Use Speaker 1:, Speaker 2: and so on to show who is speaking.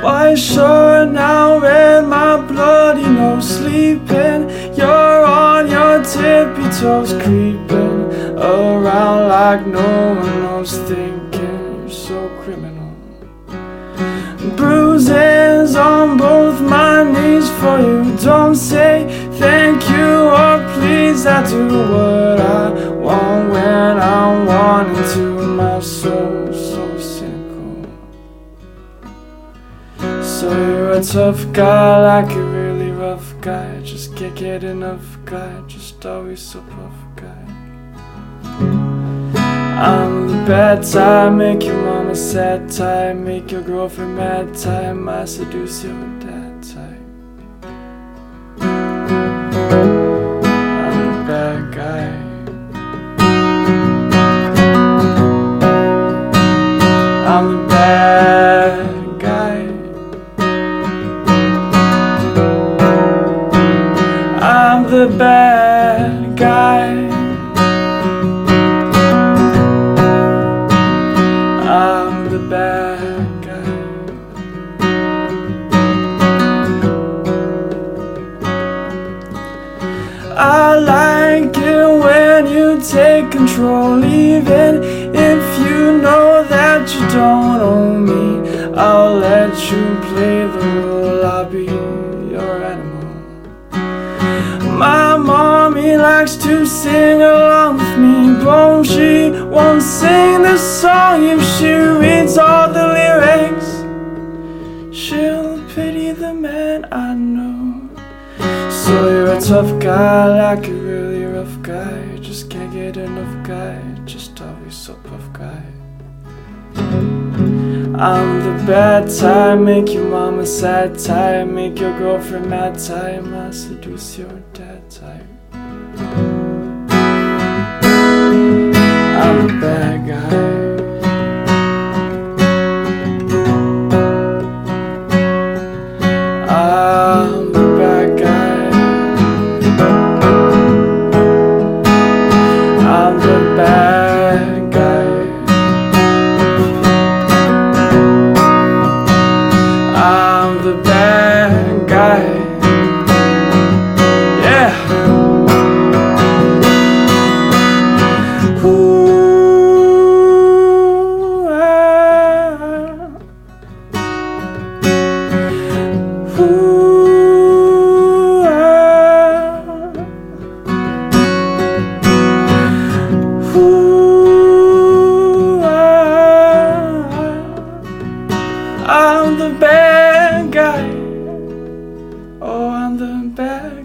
Speaker 1: my shore now and my bloody nose sleeping. You're on your tippy toes creeping around like no one knows thinking you're so criminal. Bruises on both my knees for you. Don't say thank you or please. I do what I want when I want So you're a tough guy, like a really rough guy. Just can't get enough guy, just always so puff guy. I'm the bad time, make your mama sad time, make your girlfriend mad time, I seduce your dad type. I'm the bad guy. I'm the the bad guy. I'm the bad guy. I like it when you take control, even if you know that you don't own me. I'll let you play the role, likes to sing along with me, but she won't sing the song if she reads all the lyrics. She'll pity the man I know. So you're a tough guy, like a really rough guy. Just can't get enough guy, just always so puff guy. I'm the bad time, make your mama sad time, make your girlfriend mad time, I seduce your dad type. I'm the bad guy. Oh, I'm the bad